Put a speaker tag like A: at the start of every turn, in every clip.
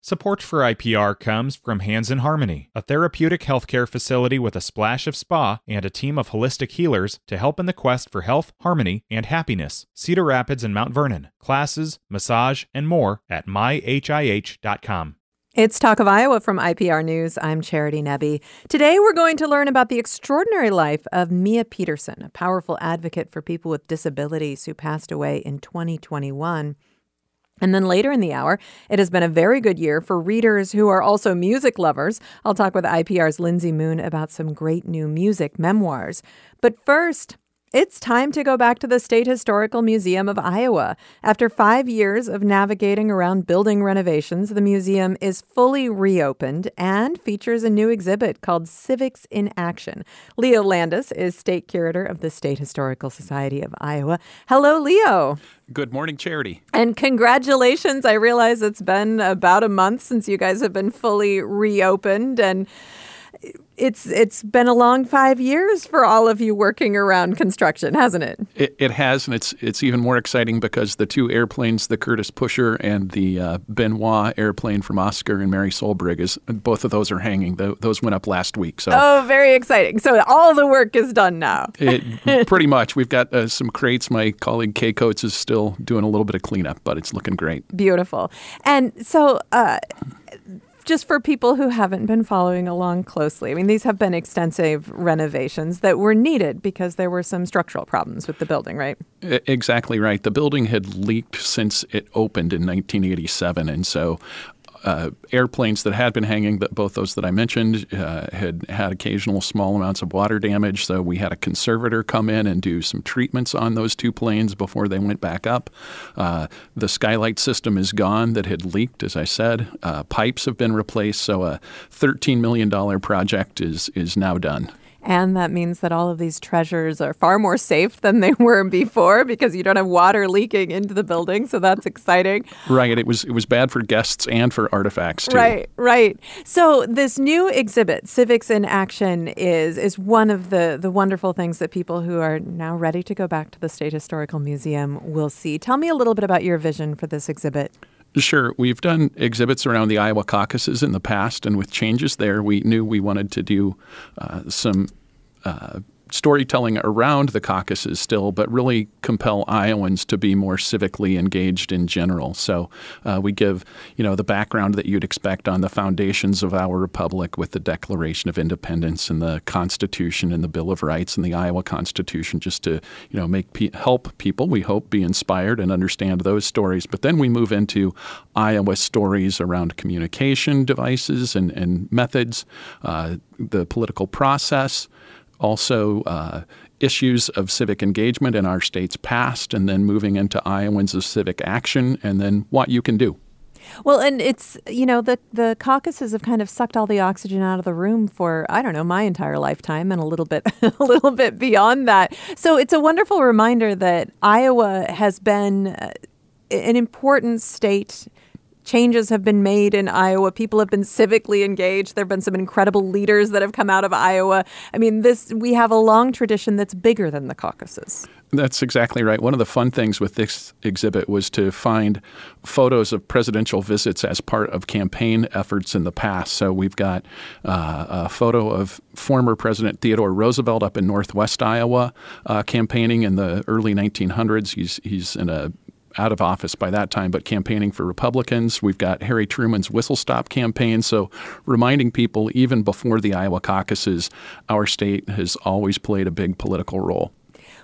A: Support for IPR comes from Hands in Harmony, a therapeutic healthcare facility with a splash of spa and a team of holistic healers to help in the quest for health, harmony, and happiness. Cedar Rapids and Mount Vernon. Classes, massage, and more at myhih.com.
B: It's Talk of Iowa from IPR News. I'm Charity Nebbe. Today we're going to learn about the extraordinary life of Mia Peterson, a powerful advocate for people with disabilities who passed away in 2021. And then later in the hour, it has been a very good year for readers who are also music lovers. I'll talk with IPR's Lindsay Moon about some great new music memoirs. But first, it's time to go back to the State Historical Museum of Iowa. After five years of navigating around building renovations, the museum is fully reopened and features a new exhibit called Civics in Action. Leo Landis is state curator of the State Historical Society of Iowa. Hello, Leo.
C: Good morning, Charity.
B: And congratulations. I realize it's been about a month since you guys have been fully reopened and it's it's been a long five years for all of you working around construction, hasn't it?
C: It, it has, and it's it's even more exciting because the two airplanes, the Curtiss Pusher and the uh, Benoist airplane from Oscar and Mary Solbrig, is both of those are hanging. The, those went up last week. So
B: oh, very exciting! So all the work is done now.
C: it, pretty much. We've got uh, some crates. My colleague Kay Coates is still doing a little bit of cleanup, but it's looking great.
B: Beautiful. And so. Uh, just for people who haven't been following along closely, I mean, these have been extensive renovations that were needed because there were some structural problems with the building, right?
C: Exactly right. The building had leaked since it opened in 1987. And so uh, airplanes that had been hanging, that both those that I mentioned, uh, had had occasional small amounts of water damage. So we had a conservator come in and do some treatments on those two planes before they went back up. Uh, the skylight system is gone that had leaked, as I said. Uh, pipes have been replaced. So a $13 million project is is now done.
B: And that means that all of these treasures are far more safe than they were before because you don't have water leaking into the building. So that's exciting.
C: Right. It was it was bad for guests and for artifacts too.
B: Right. Right. So this new exhibit, Civics in Action, is is one of the the wonderful things that people who are now ready to go back to the State Historical Museum will see. Tell me a little bit about your vision for this exhibit.
C: Sure. We've done exhibits around the Iowa caucuses in the past, and with changes there, we knew we wanted to do uh, some uh, storytelling around the caucuses still, but really compel Iowans to be more civically engaged in general. So uh, we give, you know, the background that you'd expect on the foundations of our republic with the Declaration of Independence and the Constitution and the Bill of Rights and the Iowa Constitution, just to, you know, make pe- help people. We hope be inspired and understand those stories. But then we move into Iowa stories around communication devices and, and methods, uh, the political process also uh, issues of civic engagement in our state's past, and then moving into Iowans of civic action, and then what you can do.
B: Well, and it's you know the the caucuses have kind of sucked all the oxygen out of the room for I don't know my entire lifetime and a little bit a little bit beyond that. So it's a wonderful reminder that Iowa has been uh, an important state changes have been made in Iowa. People have been civically engaged. There have been some incredible leaders that have come out of Iowa. I mean, this we have a long tradition that's bigger than the caucuses.
C: That's exactly right. One of the fun things with this exhibit was to find photos of presidential visits as part of campaign efforts in the past. So we've got uh, a photo of former President Theodore Roosevelt up in northwest Iowa uh, campaigning in the early 1900s. He's, he's in a out of office by that time, but campaigning for Republicans. We've got Harry Truman's whistle stop campaign. So, reminding people, even before the Iowa caucuses, our state has always played a big political role.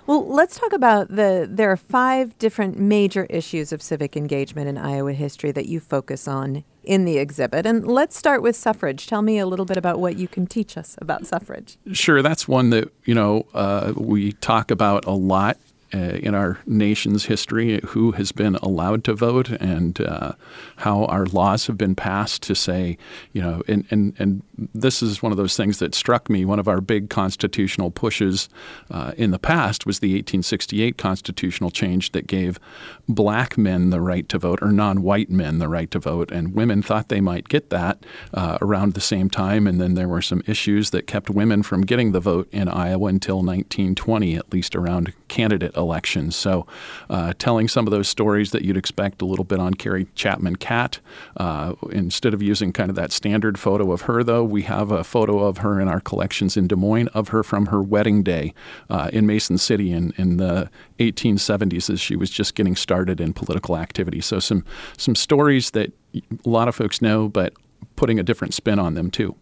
B: Well, let's talk about the. There are five different major issues of civic engagement in Iowa history that you focus on in the exhibit. And let's start with suffrage. Tell me a little bit about what you can teach us about suffrage.
C: Sure, that's one that you know uh, we talk about a lot in our nation's history who has been allowed to vote and uh, how our laws have been passed to say, you know, and, and, and this is one of those things that struck me. One of our big constitutional pushes uh, in the past was the 1868 constitutional change that gave black men the right to vote or non white men the right to vote. And women thought they might get that uh, around the same time. And then there were some issues that kept women from getting the vote in Iowa until 1920, at least around candidate elections elections. So, uh, telling some of those stories that you'd expect a little bit on Carrie Chapman Catt. Uh, instead of using kind of that standard photo of her, though, we have a photo of her in our collections in Des Moines of her from her wedding day uh, in Mason City in, in the 1870s as she was just getting started in political activity. So, some, some stories that a lot of folks know, but putting a different spin on them, too.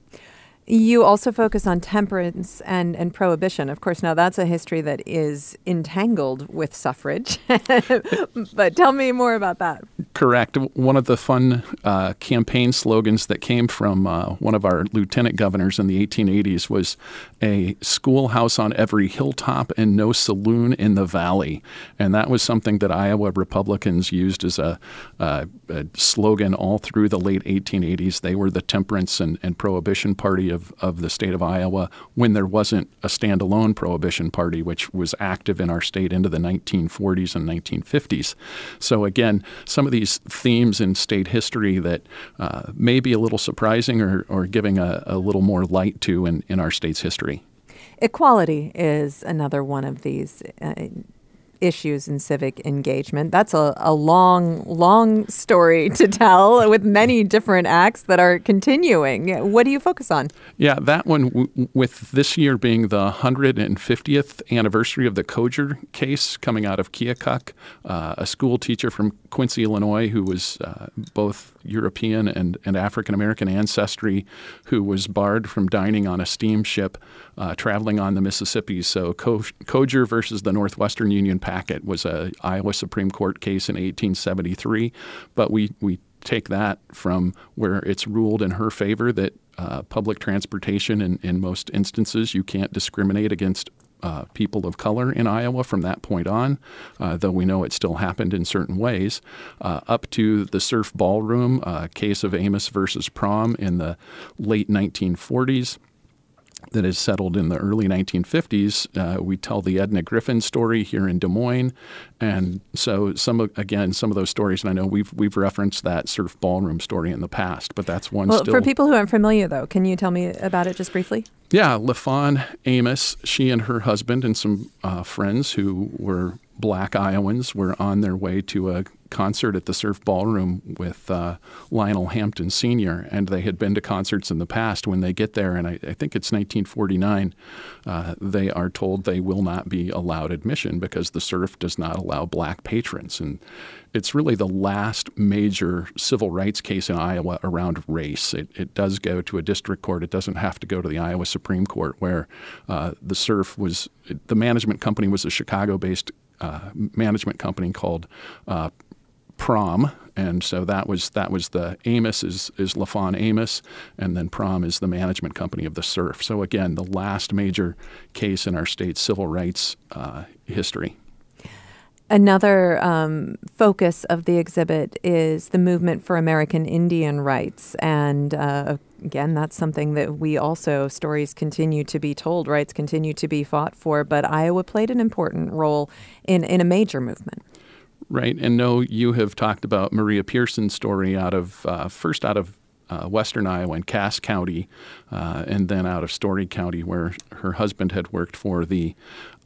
B: You also focus on temperance and, and prohibition. Of course, now that's a history that is entangled with suffrage. but tell me more about that.
C: Correct. One of the fun uh, campaign slogans that came from uh, one of our lieutenant governors in the 1880s was a schoolhouse on every hilltop and no saloon in the valley. And that was something that Iowa Republicans used as a, uh, a slogan all through the late 1880s. They were the temperance and, and prohibition party of, of the state of Iowa when there wasn't a standalone prohibition party, which was active in our state into the 1940s and 1950s. So, again, some of these themes in state history that uh, may be a little surprising or, or giving a, a little more light to in, in our state's history.
B: Equality is another one of these uh, issues in civic engagement. That's a, a long, long story to tell with many different acts that are continuing. What do you focus on?
C: Yeah, that one, w- with this year being the 150th anniversary of the Coger case coming out of Keokuk, uh, a school teacher from Quincy, Illinois, who was uh, both European and, and African American ancestry, who was barred from dining on a steamship uh, traveling on the Mississippi. So Co- Coger versus the Northwestern Union Packet was a Iowa Supreme Court case in 1873, but we we take that from where it's ruled in her favor that uh, public transportation in, in most instances you can't discriminate against uh, people of color in Iowa from that point on, uh, though we know it still happened in certain ways, uh, up to the surf ballroom uh, case of Amos versus Prom in the late 1940s that is settled in the early 1950s. Uh, we tell the Edna Griffin story here in Des Moines, and so some of, again some of those stories. And I know we've we've referenced that surf ballroom story in the past, but that's one.
B: Well,
C: still,
B: for people who aren't familiar, though, can you tell me about it just briefly?
C: Yeah, LaFawn Amos, she and her husband and some uh, friends who were black Iowans were on their way to a concert at the Surf Ballroom with uh, Lionel Hampton Sr., and they had been to concerts in the past. When they get there, and I, I think it's 1949, uh, they are told they will not be allowed admission because the Surf does not allow black patrons. And it's really the last major civil rights case in Iowa around race. It, it does go to a district court. It doesn't have to go to the Iowa Supreme Court, where uh, the Surf was the management company was a Chicago-based uh, management company called uh, Prom, and so that was that was the Amos is is LaFawn Amos, and then Prom is the management company of the Surf. So again, the last major case in our state's civil rights uh, history.
B: Another um, focus of the exhibit is the movement for American Indian rights. And uh, again, that's something that we also, stories continue to be told, rights continue to be fought for. But Iowa played an important role in, in a major movement.
C: Right. And no, you have talked about Maria Pearson's story out of, uh, first out of uh, western Iowa in Cass County, uh, and then out of Story County, where her husband had worked for the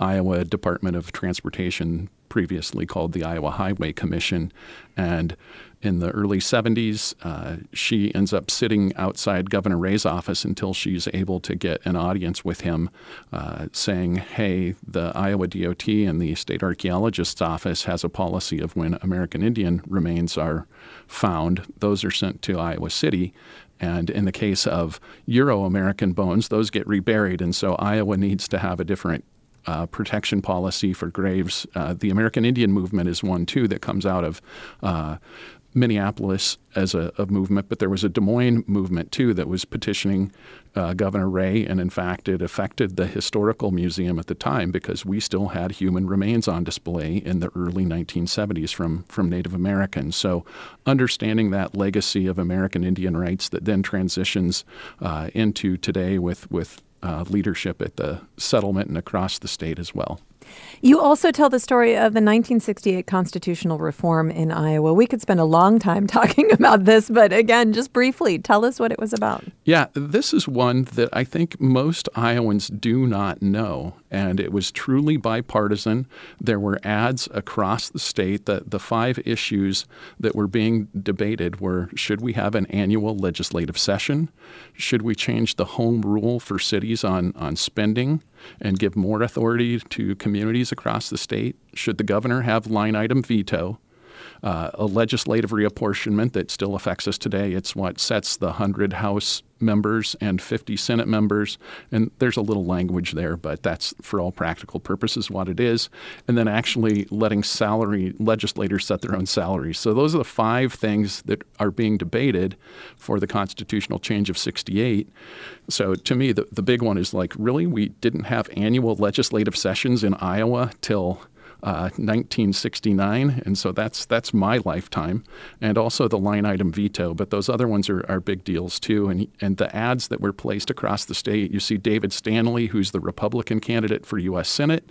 C: Iowa Department of Transportation, previously called the Iowa Highway Commission. And in the early 70s, uh, she ends up sitting outside Governor Ray's office until she's able to get an audience with him, uh, saying, Hey, the Iowa DOT and the state archaeologist's office has a policy of when American Indian remains are found, those are sent to Iowa City. And in the case of Euro American bones, those get reburied. And so Iowa needs to have a different uh, protection policy for graves. Uh, the American Indian movement is one, too, that comes out of uh, Minneapolis as a, a, movement, but there was a Des Moines movement too that was petitioning uh, Governor Ray, and in fact, it affected the historical museum at the time because we still had human remains on display in the early 1970s from from Native Americans. So, understanding that legacy of American Indian rights that then transitions uh, into today with with uh, leadership at the settlement and across the state as well.
B: You also tell the story of the 1968 constitutional reform in Iowa. We could spend a long time talking about this, but again, just briefly, tell us what it was about.
C: Yeah, this is one that I think most Iowans do not know. And it was truly bipartisan. There were ads across the state that the five issues that were being debated were should we have an annual legislative session? Should we change the home rule for cities on, on spending? And give more authority to communities across the state? Should the governor have line item veto? Uh, a legislative reapportionment that still affects us today. It's what sets the 100 House members and 50 Senate members. And there's a little language there, but that's for all practical purposes what it is. And then actually letting salary legislators set their own salaries. So those are the five things that are being debated for the constitutional change of 68. So to me, the, the big one is like, really, we didn't have annual legislative sessions in Iowa till 1969, uh, and so that's that's my lifetime, and also the line item veto. But those other ones are, are big deals too. And and the ads that were placed across the state, you see David Stanley, who's the Republican candidate for U.S. Senate,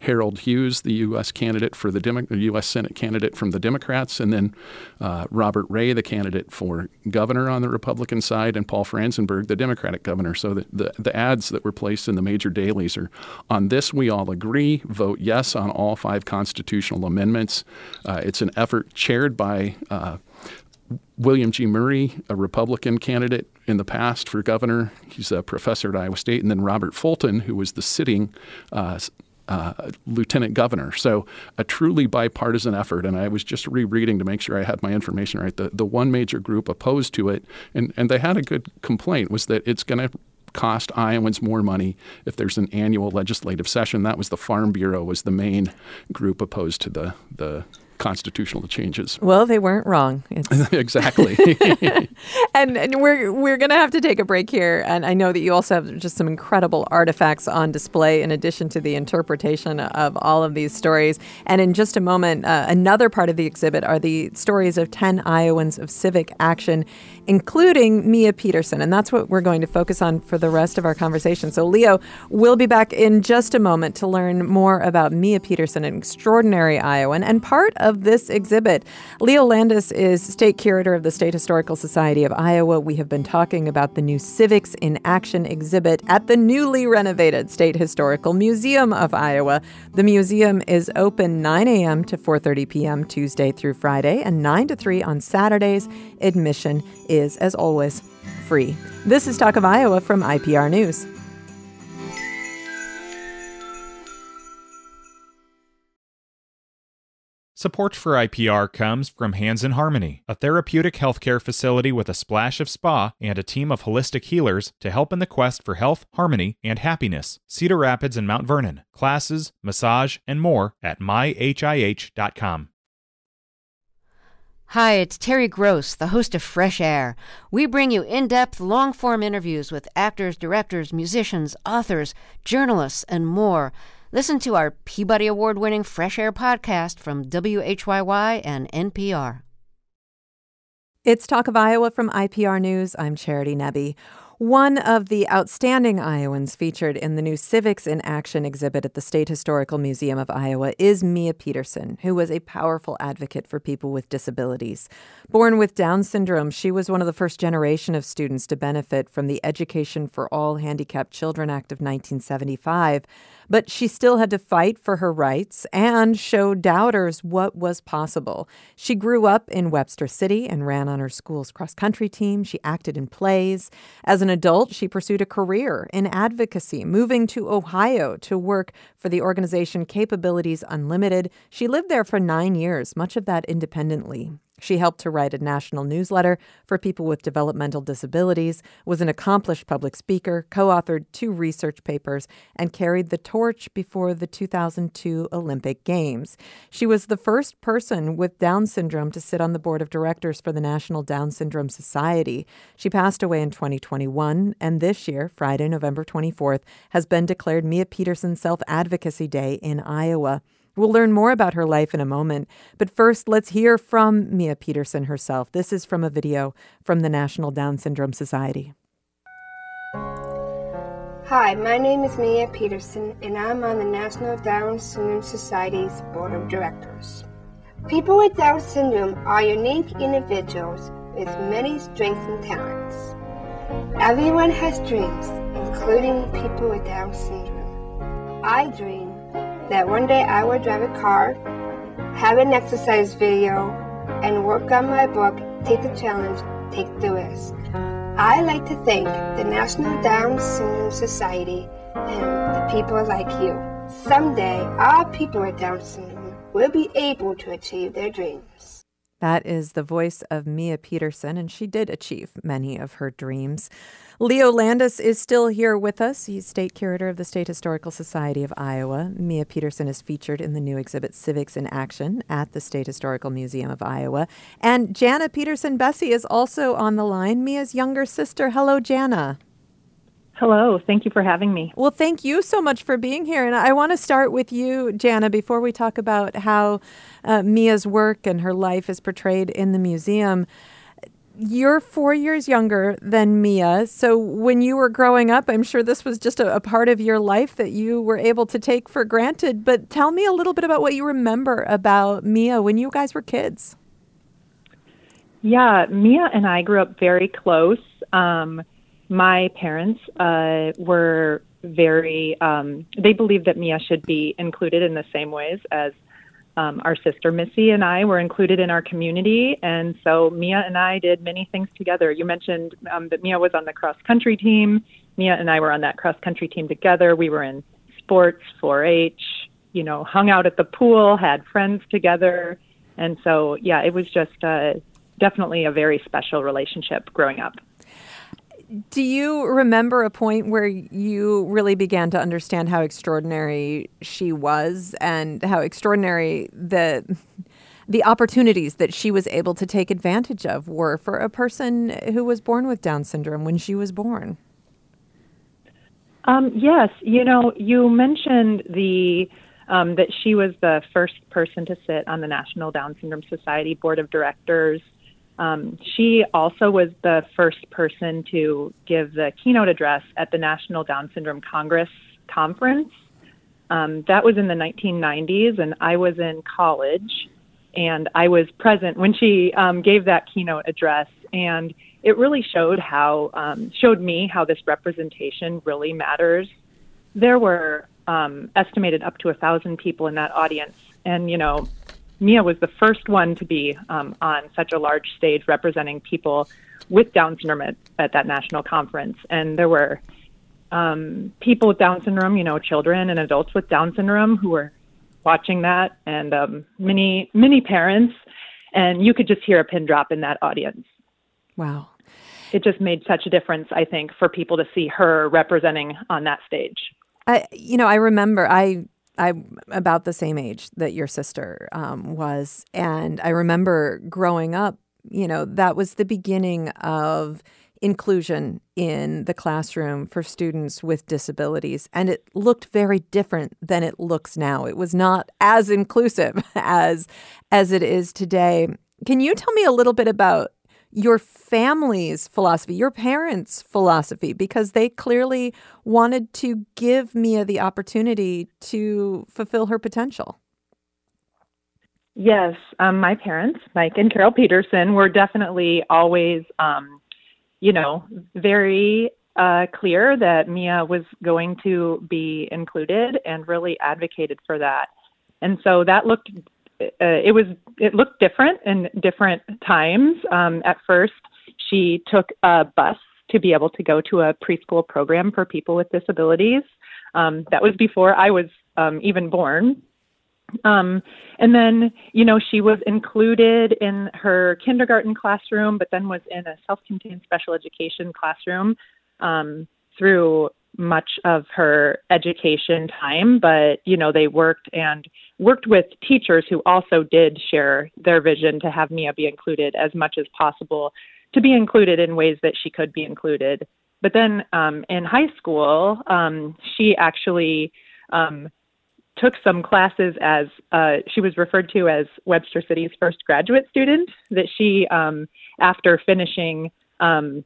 C: Harold Hughes, the U.S. candidate for the Demo- U.S. Senate candidate from the Democrats, and then uh, Robert Ray, the candidate for governor on the Republican side, and Paul Franzenburg, the Democratic governor. So the, the, the ads that were placed in the major dailies are on this we all agree, vote yes on all five five constitutional amendments. Uh, it's an effort chaired by uh, William G. Murray, a Republican candidate in the past for governor. He's a professor at Iowa State. And then Robert Fulton, who was the sitting uh, uh, lieutenant governor. So a truly bipartisan effort. And I was just rereading to make sure I had my information right. The, the one major group opposed to it, and, and they had a good complaint, was that it's going to cost Iowans more money if there's an annual legislative session. That was the Farm Bureau was the main group opposed to the the constitutional changes.
B: Well, they weren't wrong.
C: exactly.
B: and, and, we're we're going to have to take a break here. And I know that you also have just some incredible artifacts on display in addition to the interpretation of all of these stories. And in just a moment, uh, another part of the exhibit are the stories of 10 Iowans of civic action, including Mia Peterson. And that's what we're going to focus on for the rest of our conversation. So, Leo, we'll be back in just a moment to learn more about Mia Peterson, an extraordinary Iowan and part of this exhibit. Leo Landis is state curator of the State Historical Society of Iowa. We have been talking about the new Civics in Action exhibit at the newly renovated State Historical Museum of Iowa. The museum is open 9 a.m. to 4:30 p.m. Tuesday through Friday and 9 to 3 on Saturdays. Admission is as always free. This is Talk of Iowa from IPR News.
A: Support for IPR comes from Hands in Harmony, a therapeutic healthcare facility with a splash of spa and a team of holistic healers to help in the quest for health, harmony, and happiness. Cedar Rapids and Mount Vernon. Classes, massage, and more at myhih.com.
D: Hi, it's Terry Gross, the host of Fresh Air. We bring you in depth, long form interviews with actors, directors, musicians, authors, journalists, and more. Listen to our Peabody Award winning Fresh Air podcast from WHYY and NPR.
B: It's Talk of Iowa from IPR News. I'm Charity Nebbe. One of the outstanding Iowans featured in the new Civics in Action exhibit at the State Historical Museum of Iowa is Mia Peterson, who was a powerful advocate for people with disabilities. Born with Down syndrome, she was one of the first generation of students to benefit from the Education for All Handicapped Children Act of 1975. But she still had to fight for her rights and show doubters what was possible. She grew up in Webster City and ran on her school's cross country team. She acted in plays. As an adult, she pursued a career in advocacy, moving to Ohio to work for the organization Capabilities Unlimited. She lived there for nine years, much of that independently. She helped to write a national newsletter for people with developmental disabilities, was an accomplished public speaker, co authored two research papers, and carried the torch before the 2002 Olympic Games. She was the first person with Down syndrome to sit on the board of directors for the National Down Syndrome Society. She passed away in 2021, and this year, Friday, November 24th, has been declared Mia Peterson Self Advocacy Day in Iowa. We'll learn more about her life in a moment. But first, let's hear from Mia Peterson herself. This is from a video from the National Down Syndrome Society.
E: Hi, my name is Mia Peterson, and I'm on the National Down Syndrome Society's Board of Directors. People with Down syndrome are unique individuals with many strengths and talents. Everyone has dreams, including people with Down syndrome. I dream that one day I will drive a car, have an exercise video, and work on my book, Take the Challenge, Take the Risk. I like to thank the National Down Syndrome Society and the people like you. Someday, all people with Down syndrome will be able to achieve their dreams.
B: That is the voice of Mia Peterson, and she did achieve many of her dreams. Leo Landis is still here with us. He's state curator of the State Historical Society of Iowa. Mia Peterson is featured in the new exhibit Civics in Action at the State Historical Museum of Iowa. And Jana Peterson Besse is also on the line, Mia's younger sister. Hello, Jana.
F: Hello, thank you for having me.
B: Well, thank you so much for being here. And I want to start with you, Jana, before we talk about how uh, Mia's work and her life is portrayed in the museum you're four years younger than Mia. So when you were growing up, I'm sure this was just a, a, part of your life that you were able to take for granted. But tell me a little bit about what you remember about Mia when you guys were kids.
F: Yeah, Mia and I grew up very close. Um, my parents uh, were very, um, they believed that Mia should be included in the same ways as um, our sister Missy and I were included in our community, and so Mia and I did many things together. You mentioned um, that Mia was on the cross country team. Mia and I were on that cross country team together. We were in sports, 4-H, you know, hung out at the pool, had friends together, and so yeah, it was just uh, definitely a very special relationship growing up
B: do you remember a point where you really began to understand how extraordinary she was and how extraordinary the the opportunities that she was able to take advantage of were for a person who was born with Down syndrome when she was born?
F: Um, yes, you know, you mentioned the um, that she was the first person to sit on the National Down Syndrome Society board of directors. Um, she also was the first person to give the keynote address at the National Down Syndrome Congress conference. Um, that was in the 1990s, and I was in college, and I was present when she um, gave that keynote address, and it really showed how um, showed me how this representation really matters. There were um, estimated up to a thousand people in that audience, and you know Mia was the first one to be um, on such a large stage representing people with Down syndrome at, at that national conference. And there were um, people with Down syndrome, you know, children and adults with Down syndrome who were watching that, and um, many, many parents. And you could just hear a pin drop in that audience.
B: Wow.
F: It just made such a difference, I think, for people to see her representing on that stage.
B: I, you know, I remember I I'm about the same age that your sister um, was. And I remember growing up, you know, that was the beginning of inclusion in the classroom for students with disabilities. And it looked very different than it looks now. It was not as inclusive as, as it is today. Can you tell me a little bit about your family's philosophy, your parents' philosophy, because they clearly wanted to give Mia the opportunity to fulfill her potential.
F: Yes, um, my parents, Mike and Carol Peterson, were definitely always, um, you know, very uh, clear that Mia was going to be included and really advocated for that. And so that looked uh, it was it looked different in different times. Um, at first, she took a bus to be able to go to a preschool program for people with disabilities. Um, that was before I was um, even born. Um, and then, you know, she was included in her kindergarten classroom, but then was in a self contained special education classroom um, through much of her education time. But, you know, they worked and worked with teachers who also did share their vision to have Mia be included as much as possible, to be included in ways that she could be included. But then um, in high school, um, she actually um, took some classes as uh, she was referred to as Webster City's first graduate student. That she, um, after finishing, um,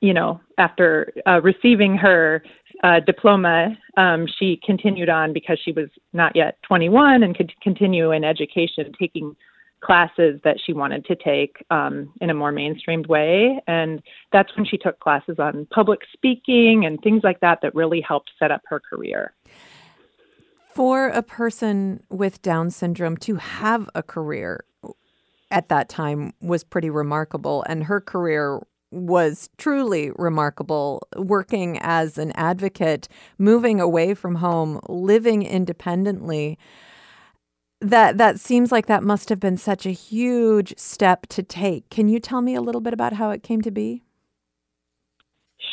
F: you know, after uh, receiving her uh, diploma, um, she continued on because she was not yet 21 and could continue in education, taking classes that she wanted to take um, in a more mainstreamed way. And that's when she took classes on public speaking and things like that that really helped set up her career.
B: For a person with Down syndrome to have a career at that time was pretty remarkable. And her career was truly remarkable working as an advocate, moving away from home, living independently. That that seems like that must have been such a huge step to take. Can you tell me a little bit about how it came to be?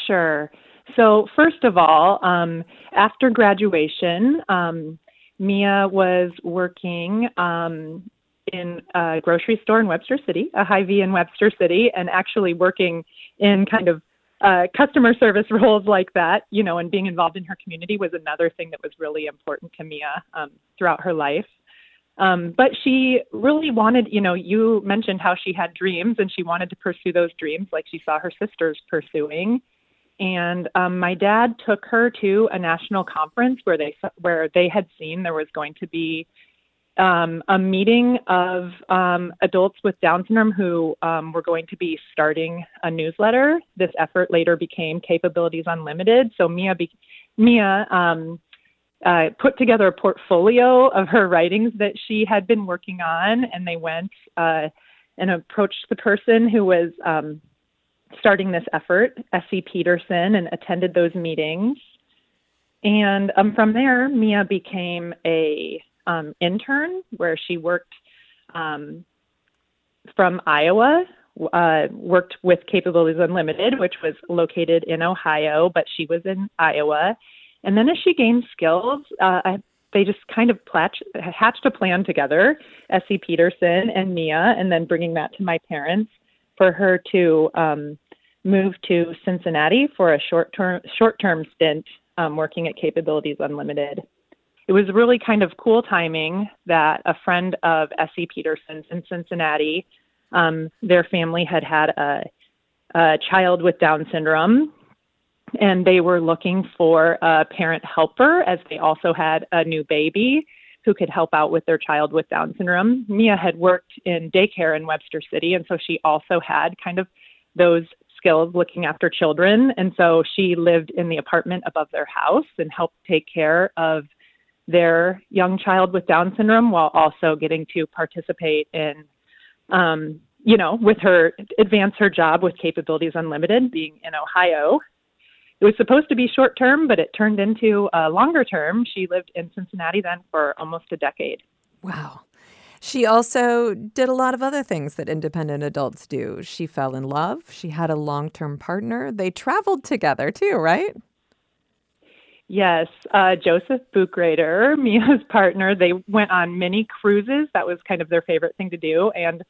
F: Sure. So first of all, um, after graduation, um, Mia was working um, in a grocery store in Webster City, a Hy-Vee in Webster City, and actually working in kind of uh, customer service roles like that, you know, and being involved in her community was another thing that was really important to Mia um, throughout her life. Um, but she really wanted, you know, you mentioned how she had dreams and she wanted to pursue those dreams like she saw her sisters pursuing. And um, my dad took her to a national conference where they where they had seen there was going to be um, a meeting of um, adults with Down syndrome who um, were going to be starting a newsletter. This effort later became Capabilities Unlimited. So Mia, be- Mia um, uh, put together a portfolio of her writings that she had been working on, and they went uh, and approached the person who was um, starting this effort, S.C. Peterson, and attended those meetings. And um, from there, Mia became a um, intern where she worked um, from Iowa, uh, worked with Capabilities Unlimited, which was located in Ohio, but she was in Iowa. And then as she gained skills, uh, I, they just kind of platch, hatched a plan together, S.C. Peterson and Mia, and then bringing that to my parents for her to um, move to Cincinnati for a short term short term stint um, working at Capabilities Unlimited it was really kind of cool timing that a friend of S.C. Peterson's in Cincinnati, um, their family had had a, a child with Down syndrome, and they were looking for a parent helper as they also had a new baby who could help out with their child with Down syndrome. Mia had worked in daycare in Webster City, and so she also had kind of those skills looking after children. And so she lived in the apartment above their house and helped take care of their young child with Down syndrome while also getting to participate in, um, you know, with her, advance her job with Capabilities Unlimited being in Ohio. It was supposed to be short term, but it turned into a longer term. She lived in Cincinnati then for almost a decade.
B: Wow. She also did a lot of other things that independent adults do. She fell in love. She had a long term partner. They traveled together too, right?
F: Yes, uh, Joseph Buchrader, Mia's partner, they went on many cruises. That was kind of their favorite thing to do, and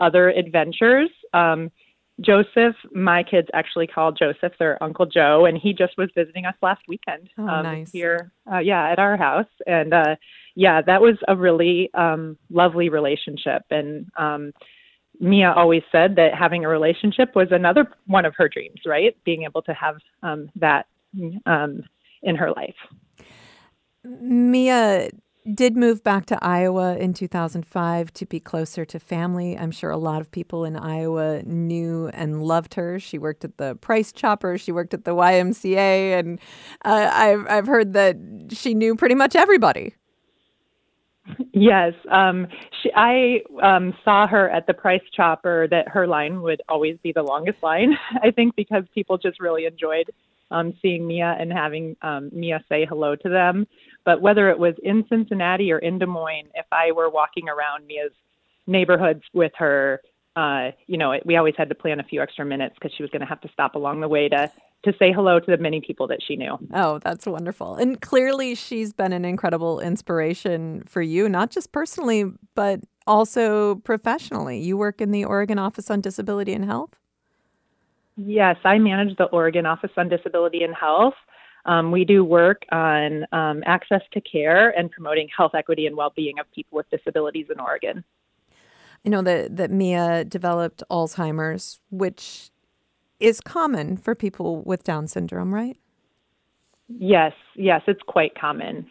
F: other adventures. Um, Joseph, my kids actually call Joseph their Uncle Joe, and he just was visiting us last weekend
B: oh,
F: um,
B: nice.
F: here, uh, yeah, at our house. And uh, yeah, that was a really um, lovely relationship. And um, Mia always said that having a relationship was another one of her dreams, right? Being able to have um, that um, in her life.
B: Mia did move back to Iowa in 2005 to be closer to family. I'm sure a lot of people in Iowa knew and loved her. She worked at the Price Chopper, she worked at the YMCA, and uh, I've, I've heard that she knew pretty much everybody.
F: Yes, um, she, I um, saw her at the Price Chopper. That her line would always be the longest line. I think because people just really enjoyed um, seeing Mia and having um, Mia say hello to them. But whether it was in Cincinnati or in Des Moines, if I were walking around Mia's neighborhoods with her, uh, you know, we always had to plan a few extra minutes because she was going to have to stop along the way to to say hello to the many people that she knew.
B: Oh, that's wonderful. And clearly she's been an incredible inspiration for you, not just personally, but also professionally. You work in the Oregon Office on Disability and Health?
F: Yes, I manage the Oregon Office on Disability and Health. Um, we do work on um, access to care and promoting health equity and well-being of people with disabilities in Oregon.
B: I know that, that Mia developed Alzheimer's, which is common for people with Down syndrome, right?
F: Yes, yes, it's quite common.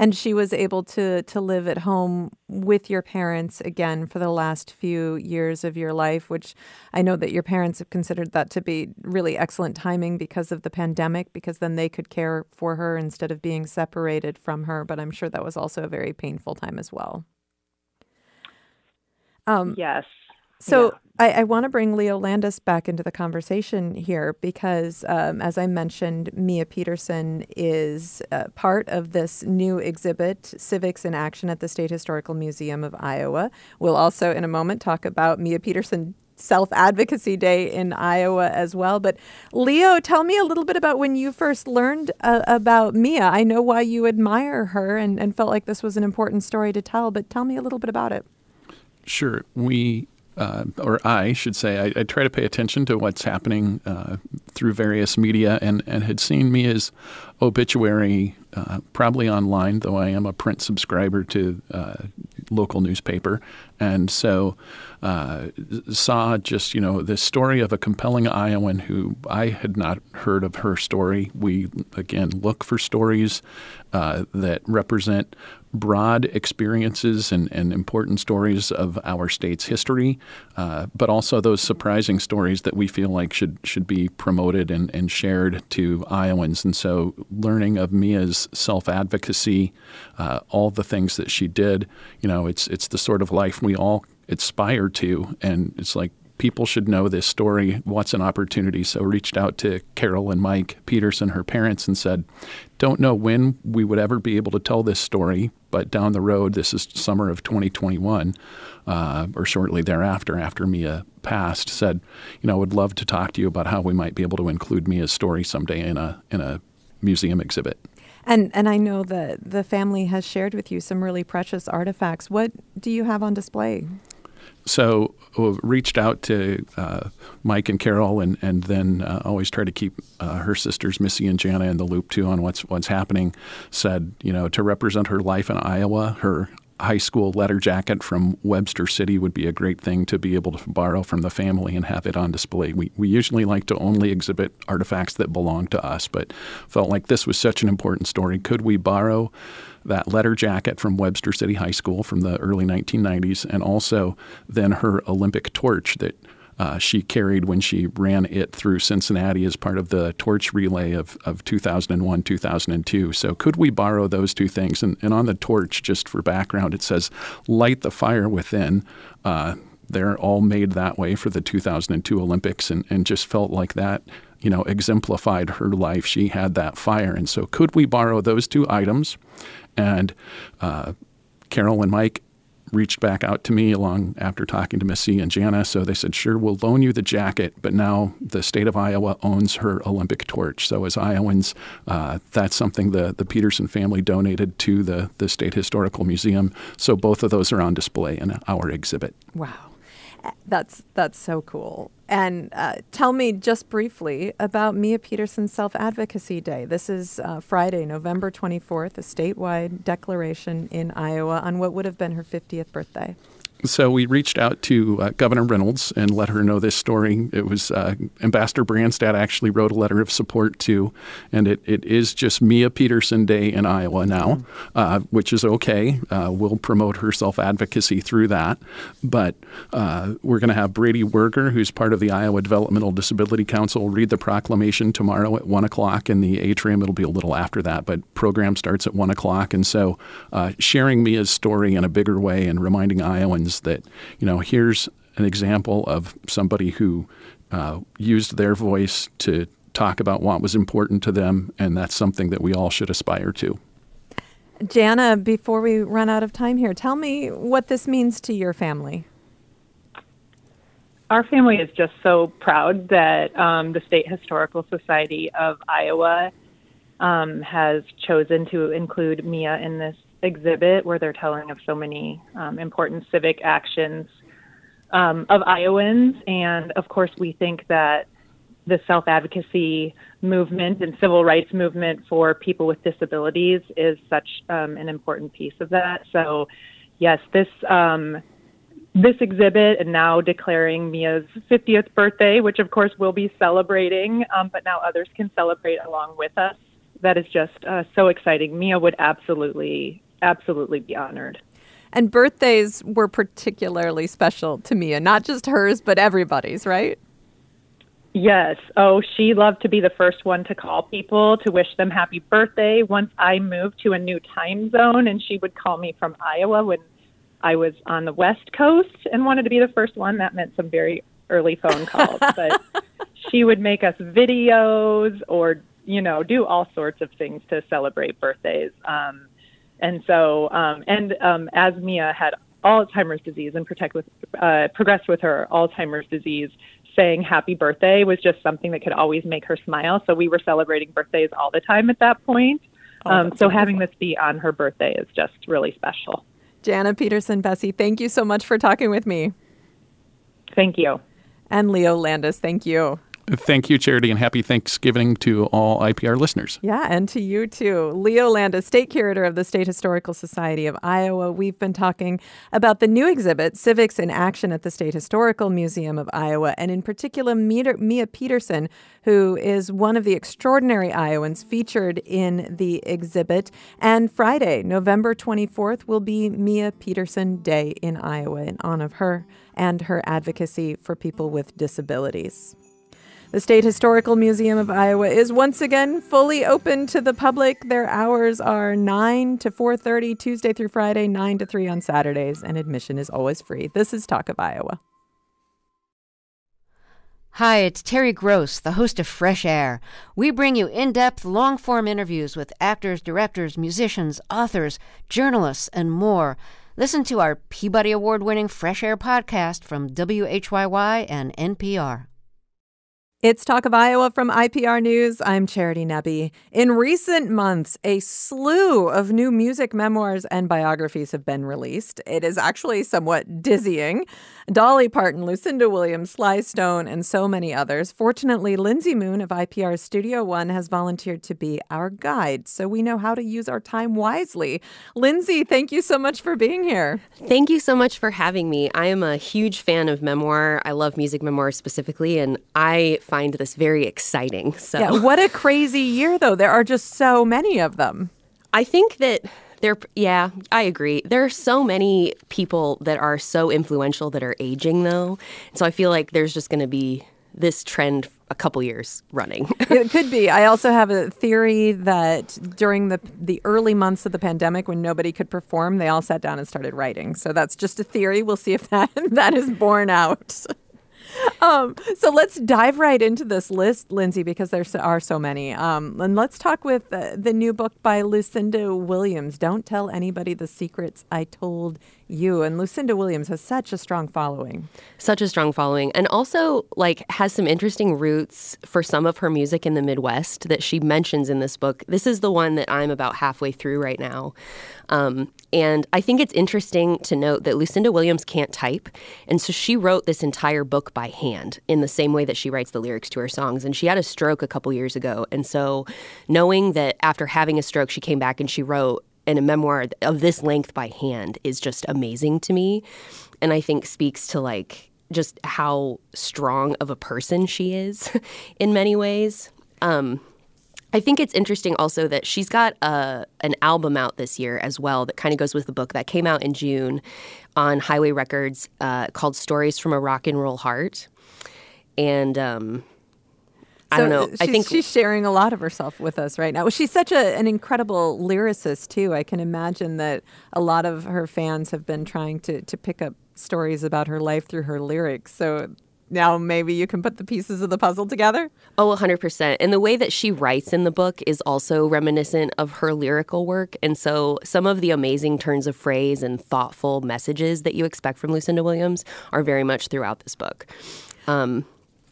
B: And she was able to to live at home with your parents again for the last few years of your life, which I know that your parents have considered that to be really excellent timing because of the pandemic, because then they could care for her instead of being separated from her. But I'm sure that was also a very painful time as well.
F: Um, yes.
B: So yeah. I, I want to bring Leo Landis back into the conversation here because, um, as I mentioned, Mia Peterson is uh, part of this new exhibit, Civics in Action at the State Historical Museum of Iowa. We'll also, in a moment, talk about Mia Peterson Self Advocacy Day in Iowa as well. But Leo, tell me a little bit about when you first learned uh, about Mia. I know why you admire her and, and felt like this was an important story to tell, but tell me a little bit about it.
C: Sure. We uh, or I should say, I, I, try to pay attention to what's happening uh, through various media and, and had seen Mia's obituary uh, probably online, though I am a print subscriber to uh, local newspaper. And so uh, saw just, you know, this story of a compelling Iowan who I had not heard of her story. We, again, look for stories uh, that represent broad experiences and, and important stories of our state's history, uh, but also those surprising stories that we feel like should should be promoted and, and shared to Iowans. And so, learning of Mia's self advocacy, uh, all the things that she did, you know, it's it's the sort of life we all aspire to, and it's like people should know this story. What's an opportunity? So reached out to Carol and Mike Peterson, her parents, and said, "Don't know when we would ever be able to tell this story, but down the road, this is summer of 2021, uh, or shortly thereafter, after Mia passed, said, you know, I would love to talk to you about how we might be able to include Mia's story someday in a in a museum exhibit."
B: And and I know that the family has shared with you some really precious artifacts. What do you have on display?
C: so uh, reached out to uh, Mike and Carol, and and then uh, always try to keep uh, her sisters Missy and Jana in the loop too on what's what's happening. Said you know to represent her life in Iowa, her high school letter jacket from Webster City would be a great thing to be able to borrow from the family and have it on display. We, we usually like to only exhibit artifacts that belong to us, but felt like this was such an important story. Could we borrow that letter jacket from Webster City High School from the early 1990s, and also then her Olympic torch that uh, she carried when she ran it through Cincinnati as part of the torch relay of, of 2001 2002. So, could we borrow those two things? And, and on the torch, just for background, it says, Light the fire within. Uh, they're all made that way for the 2002 Olympics, and, and just felt like that you know, exemplified her life. She had that fire. And so, could we borrow those two items and uh, Carol and Mike reached back out to me along after talking to Missy and Jana. So they said, sure, we'll loan you the jacket, but now the state of Iowa owns her Olympic torch. So as Iowans, uh, that's something the, the Peterson family donated to the, the State Historical Museum. So both of those are on display in our exhibit.
B: Wow. That's that's so cool. And uh, tell me just briefly about Mia Peterson's Self Advocacy Day. This is uh, Friday, November 24th, a statewide declaration in Iowa on what would have been her 50th birthday.
C: So we reached out to uh, Governor Reynolds and let her know this story. It was uh, Ambassador Branstad actually wrote a letter of support too, and it, it is just Mia Peterson Day in Iowa now, mm-hmm. uh, which is okay. Uh, we'll promote her self advocacy through that, but uh, we're going to have Brady Werger, who's part of the Iowa Developmental Disability Council, read the proclamation tomorrow at one o'clock in the atrium. It'll be a little after that, but program starts at one o'clock, and so uh, sharing Mia's story in a bigger way and reminding Iowans that, you know, here's an example of somebody who uh, used their voice to talk about what was important to them, and that's something that we all should aspire to.
B: Jana, before we run out of time here, tell me what this means to your family.
F: Our family is just so proud that um, the State Historical Society of Iowa um, has chosen to include Mia in this exhibit where they're telling of so many um, important civic actions um, of Iowans. And of course, we think that the self advocacy movement and civil rights movement for people with disabilities is such um, an important piece of that. So, yes, this. Um, this exhibit and now declaring Mia's 50th birthday, which of course we'll be celebrating, um, but now others can celebrate along with us that is just uh, so exciting. Mia would absolutely, absolutely be honored.
B: And birthdays were particularly special to Mia, not just hers, but everybody's, right?
F: Yes. Oh, she loved to be the first one to call people to wish them happy birthday. Once I moved to a new time zone, and she would call me from Iowa when I was on the West Coast and wanted to be the first one. That meant some very early phone calls, but she would make us videos or you know do all sorts of things to celebrate birthdays. Um, and so, um, and um, as Mia had Alzheimer's disease and protect with uh, progressed with her Alzheimer's disease, saying happy birthday was just something that could always make her smile. So we were celebrating birthdays all the time at that point. Oh, um, so having this be on her birthday is just really special.
B: Jana Peterson Besse, thank you so much for talking with me.
F: Thank you.
B: And Leo Landis, thank you.
C: Thank you, Charity, and happy Thanksgiving to all IPR listeners.
B: Yeah, and to you too. Leo Landis, State Curator of the State Historical Society of Iowa. We've been talking about the new exhibit, Civics in Action at the State Historical Museum of Iowa, and in particular, Mia Peterson, who is one of the extraordinary Iowans featured in the exhibit. And Friday, November 24th, will be Mia Peterson Day in Iowa in honor of her and her advocacy for people with disabilities. The State Historical Museum of Iowa is once again fully open to the public. Their hours are 9 to 4:30 Tuesday through Friday, 9 to 3 on Saturdays, and admission is always free. This is Talk of Iowa.
D: Hi, it's Terry Gross, the host of Fresh Air. We bring you in depth, long form interviews with actors, directors, musicians, authors, journalists, and more. Listen to our Peabody Award winning Fresh Air podcast from WHYY and NPR.
B: It's Talk of Iowa from IPR News. I'm Charity Nebbe. In recent months, a slew of new music memoirs and biographies have been released. It is actually somewhat dizzying. Dolly Parton, Lucinda Williams, Sly Stone, and so many others. Fortunately, Lindsay Moon of IPR Studio One has volunteered to be our guide, so we know how to use our time wisely. Lindsay, thank you so much for being here.
G: Thank you so much for having me. I am a huge fan of memoir. I love music memoirs specifically, and I find this very exciting. So,
B: yeah, what a crazy year, though. There are just so many of them.
G: I think that there, yeah, I agree. There are so many people that are so influential that are aging, though. So I feel like there's just going to be this trend a couple years running.
B: it could be. I also have a theory that during the the early months of the pandemic when nobody could perform, they all sat down and started writing. So that's just a theory. We'll see if that that is borne out. um, so let's dive right into this list, Lindsay, because there are so many. Um, and let's talk with uh, the new book by Lucinda Williams. Don't tell anybody the secrets I told you. And Lucinda Williams has such a strong following.
G: Such a strong following. And also, like, has some interesting roots for some of her music in the Midwest that she mentions in this book. This is the one that I'm about halfway through right now. Um, and I think it's interesting to note that Lucinda Williams can't type. And so she wrote this entire book by hand in the same way that she writes the lyrics to her songs. And she had a stroke a couple years ago. And so knowing that after having a stroke, she came back and she wrote and a memoir of this length by hand is just amazing to me. And I think speaks to like just how strong of a person she is in many ways. Um, I think it's interesting also that she's got a, an album out this year as well that kind of goes with the book that came out in June on Highway Records uh, called Stories from a Rock and Roll Heart. And um, I don't know.
B: I
G: think
B: she's sharing a lot of herself with us right now. She's such a, an incredible lyricist too. I can imagine that a lot of her fans have been trying to to pick up stories about her life through her lyrics. So now maybe you can put the pieces of the puzzle together?
G: Oh, 100%. And the way that she writes in the book is also reminiscent of her lyrical work. And so some of the amazing turns of phrase and thoughtful messages that you expect from Lucinda Williams are very much throughout this book. Um,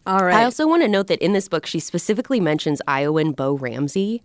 B: all right.
G: I also want to note that in this book, she specifically mentions Iowan Bo Ramsey.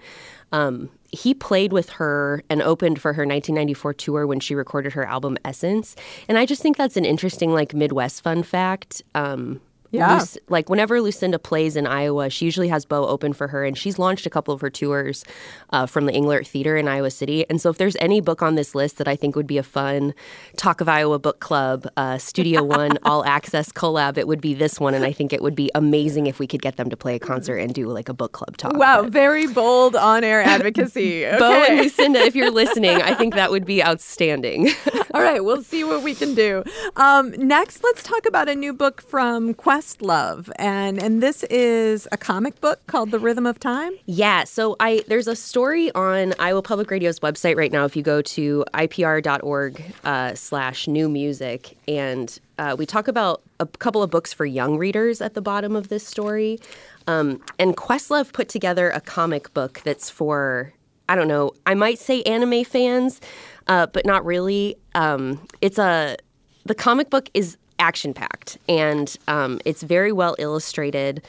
G: Um, he played with her and opened for her 1994 tour when she recorded her album Essence. And I just think that's an interesting, like, Midwest fun fact. Um,
B: Yeah.
G: Luc- like whenever Lucinda plays in Iowa, she usually has Bo open for her, and she's launched a couple of her tours uh, from the Englert Theater in Iowa City. And so, if there's any book on this list that I think would be a fun Talk of Iowa book club, uh, Studio One all access collab, it would be this one. And I think it would be amazing if we could get them to play a concert and do like a book club talk.
B: Wow,
G: But
B: very bold on air advocacy. Okay.
G: Bo and Lucinda, if you're listening, I think that would be outstanding.
B: All right, we'll see what we can do. Um, next, let's talk about a new book from Questlove, and and this is a comic book called The Rhythm of Time.
G: Yeah, so I there's a story on Iowa Public Radio's website right now. If you go to ipr.org uh, slash new music, and uh, we talk about a couple of books for young readers at the bottom of this story. Um, and Questlove put together a comic book that's for I don't know, I might say anime fans, uh, but not really. Um, it's a the comic book is action packed and um, it's very well illustrated.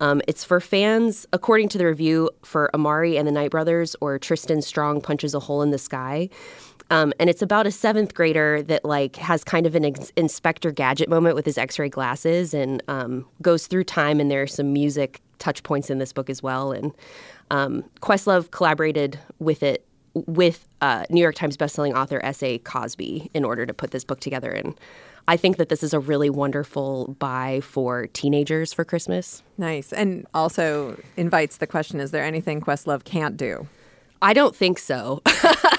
G: Um, it's for fans, according to the review, for Amari and the Night Brothers or Tristan Strong punches a hole in the sky. Um, and it's about a seventh grader that like has kind of an ex- Inspector Gadget moment with his X-ray glasses and um, goes through time. And there are some music touch points in this book as well. And um, Questlove collaborated with it with uh, New York Times bestselling author S.A. Cosby in order to put this book together. And I think that this is a really wonderful buy for teenagers for Christmas.
B: Nice, and also invites the question: Is there anything Questlove can't do?
G: I don't think so,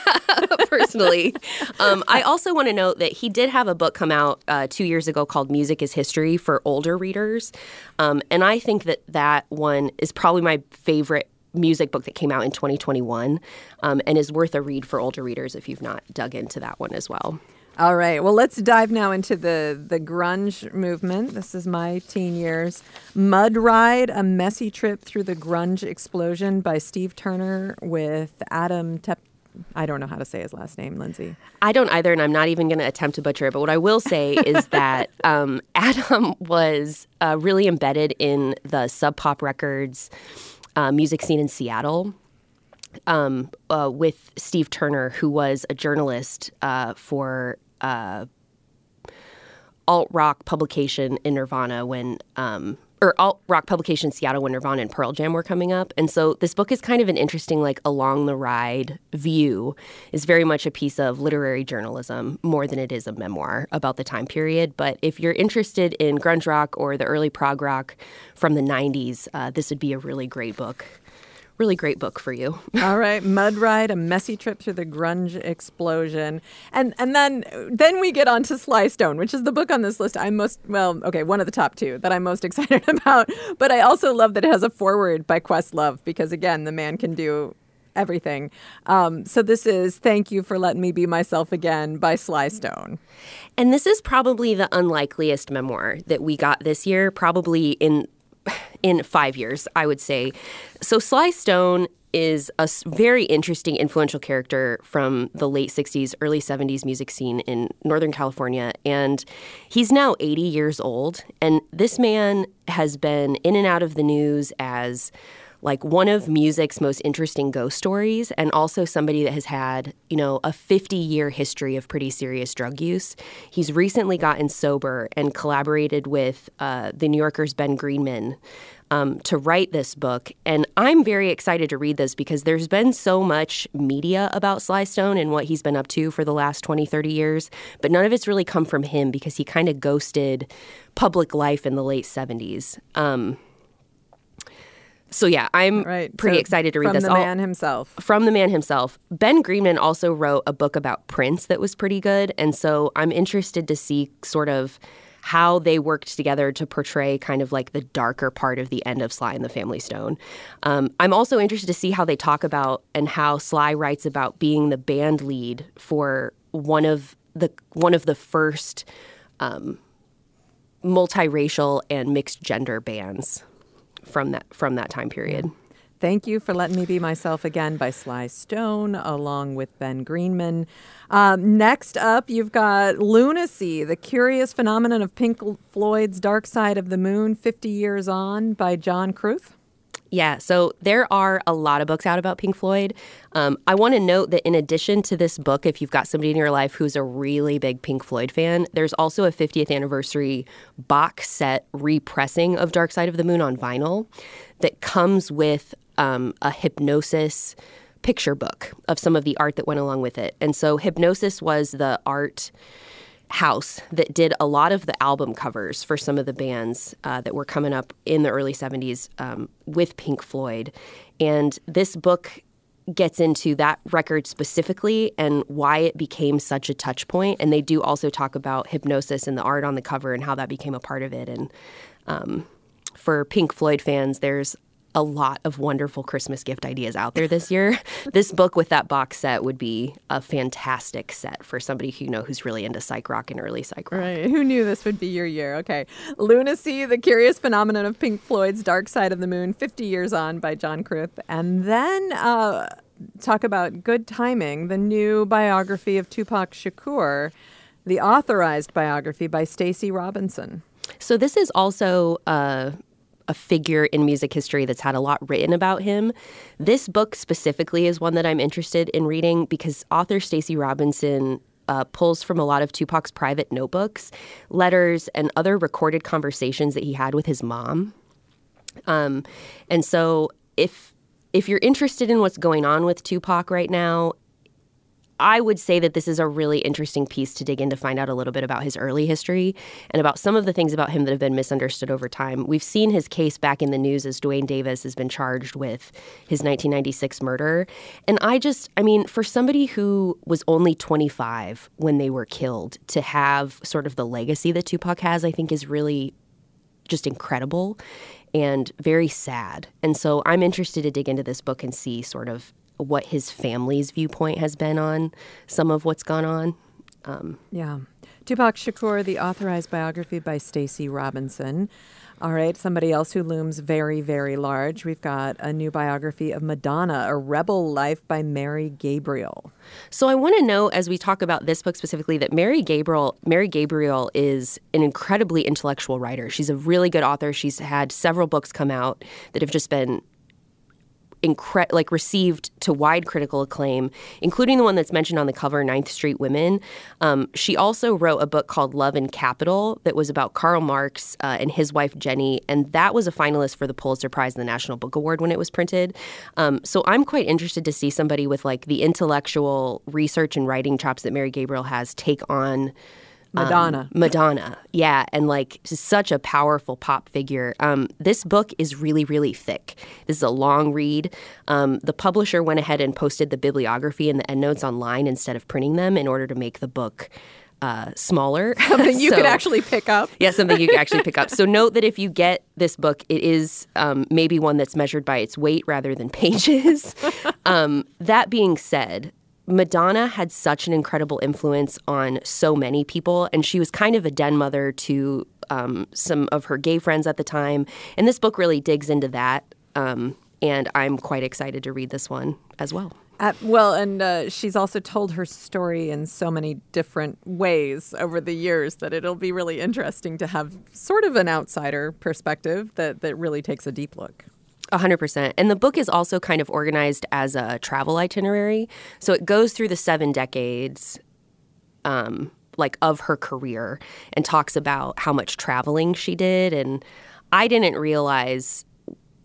G: personally. Um, I also want to note that he did have a book come out uh, two years ago called Music is History for older readers. Um, and I think that that one is probably my favorite music book that came out in 2021 um, and is worth a read for older readers if you've not dug into that one as well.
B: All right. Well, let's dive now into the the grunge movement. This is my teen years. Mud Ride: A Messy Trip Through the Grunge Explosion by Steve Turner with Adam Tep. I don't know how to say his last name, Lindsay.
G: I don't either, and I'm not even going to attempt to butcher it. But what I will say is that um, Adam was uh, really embedded in the Sub Pop Records uh, music scene in Seattle. Um, uh, with Steve Turner, who was a journalist uh, for uh, alt rock publication in Nirvana when, um, or alt rock publication Seattle when Nirvana and Pearl Jam were coming up. And so this book is kind of an interesting, like, along the ride view, is very much a piece of literary journalism more than it is a memoir about the time period. But if you're interested in grunge rock or the early prog rock from the 90s, uh, this would be a really great book really great book for you.
B: All right, Mud Ride: A Messy Trip Through the Grunge Explosion, and and then then we get on to Sly Stone, which is the book on this list I'm most well, okay, one of the top two that I'm most excited about. But I also love that it has a foreword by Questlove because again, the man can do everything. Um, so this is "Thank You for Letting Me Be Myself Again" by Sly Stone.
G: And this is probably the unlikeliest memoir that we got this year, probably in in five years, I would say. So Sly Stone is a very interesting, influential character from the late 60s, early 70s music scene in Northern California. And he's now 80 years old. And this man has been in and out of the news as like one of music's most interesting ghost stories and also somebody that has had, you know, a 50 year history of pretty serious drug use. He's recently gotten sober and collaborated with uh, the New Yorker's Ben Greenman. Um, to write this book. And I'm very excited to read this because there's been so much media about Sly Stone and what he's been up to for the last 20, 30 years, but none of it's really come from him because he kind of ghosted public life in the late 70s. Um, so yeah, I'm
B: Right.
G: pretty
B: So
G: excited to read
B: from
G: this.
B: the
G: I'll-
B: man himself.
G: from the man himself. Ben Greenman also wrote a book about Prince that was pretty good. And so I'm interested to see sort of how they worked together to portray kind of like the darker part of the end of Sly and the Family Stone. Um, I'm also interested to see how they talk about and how Sly writes about being the band lead for one of the one of the first um, multiracial and mixed gender bands from that from that time period.
B: Thank you for letting me be myself again by Sly Stone, along with Ben Greenman. Um, next up, you've got Lunacy, the curious phenomenon of Pink Floyd's Dark Side of the Moon, 50 years on by John Kruth.
G: Yeah, so there are a lot of books out about Pink Floyd. Um, I want to note that in addition to this book, if you've got somebody in your life who's a really big Pink Floyd fan, there's also a 50th anniversary box set repressing of Dark Side of the Moon on vinyl that comes with um, a Hipgnosis picture book of some of the art that went along with it. And so Hipgnosis was the art house that did a lot of the album covers for some of the bands uh, that were coming up in the early 70s um, with Pink Floyd. And this book gets into that record specifically and why it became such a touch point. And they do also talk about Hipgnosis and the art on the cover and how that became a part of it. And um, for Pink Floyd fans, there's a lot of wonderful Christmas gift ideas out there this year. this book with that box set would be a fantastic set for somebody who you know who's really into psych rock and early psych rock.
B: Right. Who knew this would be your year? Okay. Lunacy, the curious phenomenon of Pink Floyd's Dark Side of the Moon, 50 years on by John Kruth. And then uh, talk about good timing, the new biography of Tupac Shakur, the authorized biography by Staci Robinson.
G: So this is also uh, a figure in music history that's had a lot written about him. This book specifically is one that I'm interested in reading because author Staci Robinson uh, pulls from a lot of Tupac's private notebooks, letters, and other recorded conversations that he had with his mom. Um, and so, if if you're interested in what's going on with Tupac right now, I would say that this is a really interesting piece to dig in to find out a little bit about his early history and about some of the things about him that have been misunderstood over time. We've seen his case back in the news as Duane Davis has been charged with his 1996 murder. And I just, I mean, for somebody who was only 25 when they were killed, to have sort of the legacy that Tupac has, I think is really just incredible and very sad. And so I'm interested to dig into this book and see sort of what his family's viewpoint has been on some of what's gone on.
B: Um, yeah. Tupac Shakur, the authorized biography by Staci Robinson. All right, somebody else who looms very, very large. We've got a new biography of Madonna, A Rebel Life by Mary Gabriel.
G: So I want to know, as we talk about this book specifically, that Mary Gabriel, Mary Gabriel is an incredibly intellectual writer. She's a really good author. She's had several books come out that have just been incre- like received to wide critical acclaim, including the one that's mentioned on the cover, Ninth Street Women. Um, she also wrote a book called Love and Capital that was about Karl Marx uh, and his wife Jenny, and that was a finalist for the Pulitzer Prize and the National Book Award when it was printed. Um, so I'm quite interested to see somebody with like the intellectual research and writing chops that Mary Gabriel has take on
B: Madonna.
G: Um, Madonna, yeah, and like such a powerful pop figure. Um, this book is really, really thick. This is a long read. Um, the publisher went ahead and posted the bibliography and the endnotes online instead of printing them in order to make the book uh, smaller.
B: Something you so, could actually pick up.
G: yeah, something you can actually pick up. So note that if you get this book, it is um, maybe one that's measured by its weight rather than pages. um, that being said, Madonna had such an incredible influence on so many people, and she was kind of a den mother to um, some of her gay friends at the time. And this book really digs into that. Um, and I'm quite excited to read this one as well.
B: Uh, well, and uh, she's also told her story in so many different ways over the years that it'll be really interesting to have sort of an outsider perspective that, that really takes a deep look.
G: 100%. And the book is also kind of organized as a travel itinerary. So it goes through the seven decades um, like of her career and talks about how much traveling she did and I didn't realize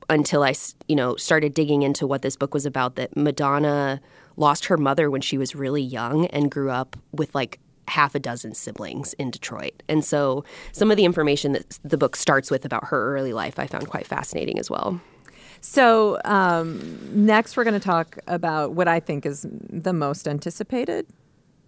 G: until I, you know, started digging into what this book was about that Madonna lost her mother when she was really young and grew up with like half a dozen siblings in Detroit. And so some of the information that the book starts with about her early life I found quite fascinating as well.
B: So, um, next, we're going to talk about what I think is the most anticipated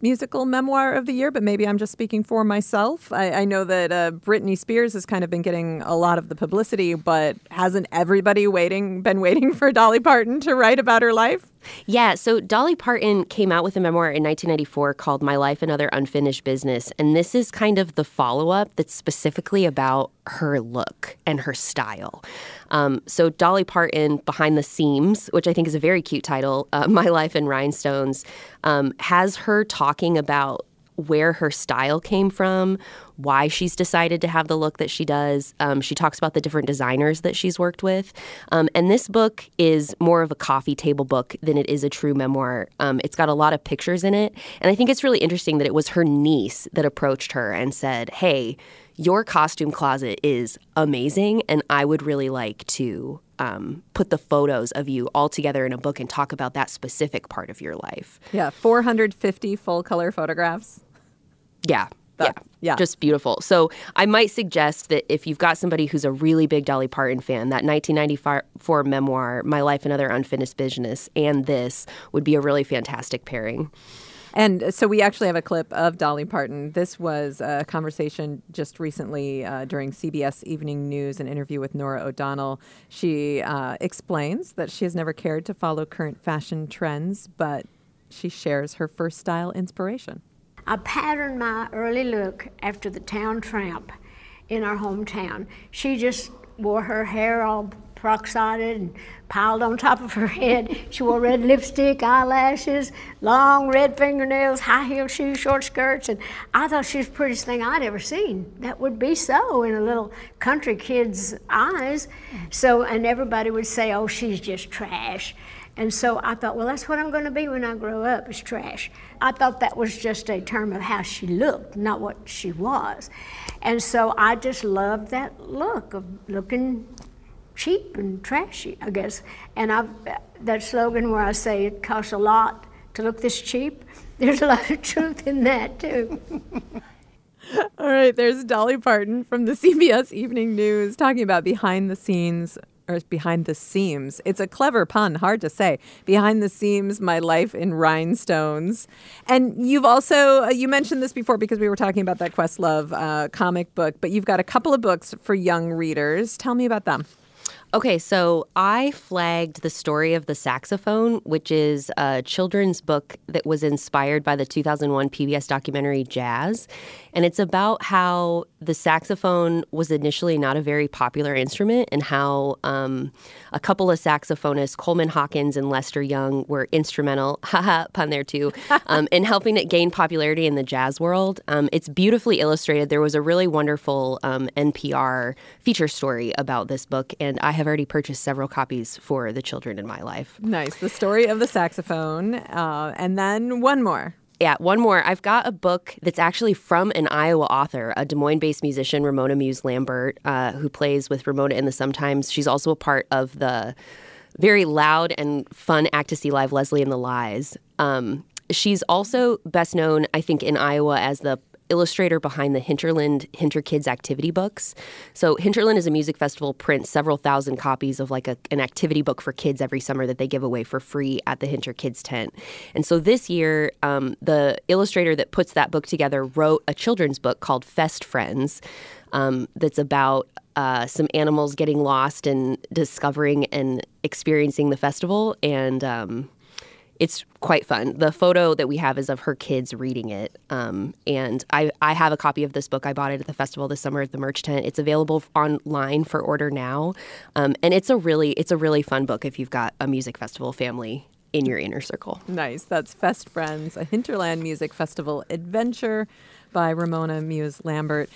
B: musical memoir of the year, but maybe I'm just speaking for myself. I, I know that uh, Britney Spears has kind of been getting a lot of the publicity, but hasn't everybody waiting been waiting for Dolly Parton to write about her life?
G: Yeah, so Dolly Parton came out with a memoir in 1994 called My Life and Other Unfinished Business. And this is kind of the follow up that's specifically about her look and her style. Um, so, Dolly Parton, Behind the Seams, which I think is a very cute title, uh, My Life in Rhinestones, um, has her talking about where her style came from, why she's decided to have the look that she does. Um, she talks about the different designers that she's worked with. Um, and this book is more of a coffee table book than it is a true memoir. Um, it's got a lot of pictures in it. And I think it's really interesting that it was her niece that approached her and said, Hey, your costume closet is amazing, and I would really like to um, put the photos of you all together in a book and talk about that specific part of your life.
B: Yeah, 450 full color photographs.
G: Yeah.
B: That-
G: yeah.
B: yeah.
G: Just beautiful. So I might suggest that if you've got somebody who's a really big Dolly Parton fan, that 1994 memoir, My Life and Other Unfinished Business, and this would be a really fantastic pairing.
B: And so we actually have a clip of Dolly Parton. This was a conversation just recently uh, during CBS Evening News, an interview with Norah O'Donnell. She uh, explains that she has never cared to follow current fashion trends, but she shares her first style inspiration.
H: I patterned my early look after the town tramp in our hometown. She just wore her hair all peroxided and piled on top of her head. She wore red lipstick, eyelashes, long red fingernails, high heel shoes, short skirts, and I thought she was the prettiest thing I'd ever seen. That would be so in a little country kid's eyes. So, and everybody would say, oh, she's just trash. And so I thought, well, that's what I'm going to be when I grow up, is trash. I thought that was just a term of how she looked, not what she was. And so I just loved that look of looking cheap and trashy, I guess. And I've, that slogan where I say it costs a lot to look this cheap, there's a lot of truth in that, too.
B: All right, there's Dolly Parton from the CBS Evening News talking about behind the scenes or behind the seams. It's a clever pun, hard to say. Behind the seams, my life in rhinestones. And you've also uh, you mentioned this before because we were talking about that Questlove uh, comic book, but you've got a couple of books for young readers. Tell me about them.
G: Okay, so I flagged the story of the saxophone, which is a children's book that was inspired by the 2001 PBS documentary Jazz. And it's about how the saxophone was initially not a very popular instrument and how um, a couple of saxophonists, Coleman Hawkins and Lester Young, were instrumental, haha, pun there too, um, in helping it gain popularity in the jazz world. Um, it's beautifully illustrated. There was a really wonderful um, NPR feature story about this book, and I have already purchased several copies for the children in my life.
B: Nice. The story of the saxophone. Uh, and then one more.
G: Yeah, one more. I've got a book that's actually from an Iowa author, a Des Moines based musician, Ramona Muse Lambert, uh, who plays with Ramona in the Sometimes. She's also a part of the very loud and fun Act to See Live Leslie and the Ly's. Um, she's also best known, I think, in Iowa as the illustrator behind the Hinterland Hinter Kids activity books. So Hinterland is a music festival prints several thousand copies of like a, an activity book for kids every summer that they give away for free at the Hinter Kids tent. And so this year, um, the illustrator that puts that book together wrote a children's book called Fest Friends. Um, that's about uh, some animals getting lost and discovering and experiencing the festival, and um, it's quite fun. The photo that we have is of her kids reading it. Um, and I, I have a copy of this book. I bought it at the festival this summer at the merch tent. It's available online for order now. Um, and it's a really it's a really fun book if you've got a music festival family in your inner circle.
B: Nice. That's Fest Friends, a Hinterland Music Festival adventure by Ramona Muse Lambert.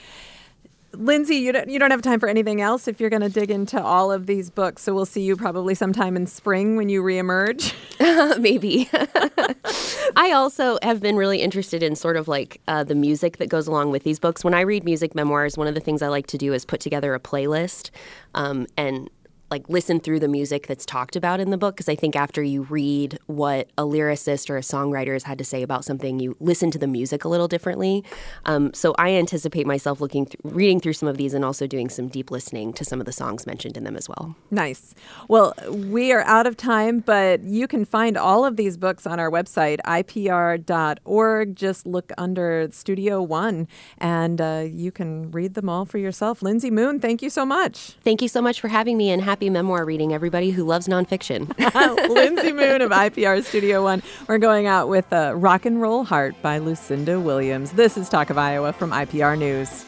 B: Lindsay, you don't, you don't have time for anything else if you're going to dig into all of these books. So we'll see you probably sometime in spring when you reemerge.
G: Maybe. I also have been really interested in sort of like uh, the music that goes along with these books. When I read music memoirs, one of the things I like to do is put together a playlist um, and like listen through the music that's talked about in the book because I think after you read what a lyricist or a songwriter has had to say about something, you listen to the music a little differently. Um, so I anticipate myself looking, th- reading through some of these, and also doing some deep listening to some of the songs mentioned in them as well.
B: Nice. Well, we are out of time, but you can find all of these books on our website, ipr.org. Just look under Studio One, and uh, you can read them all for yourself. Lindsay Moon, thank you so much.
G: Thank you so much for having me, and happy memoir reading, everybody who loves nonfiction.
B: Lindsay Moon of IPR Studio One. We're going out with uh, Rock and Roll Heart by Lucinda Williams. This is Talk of Iowa from IPR News.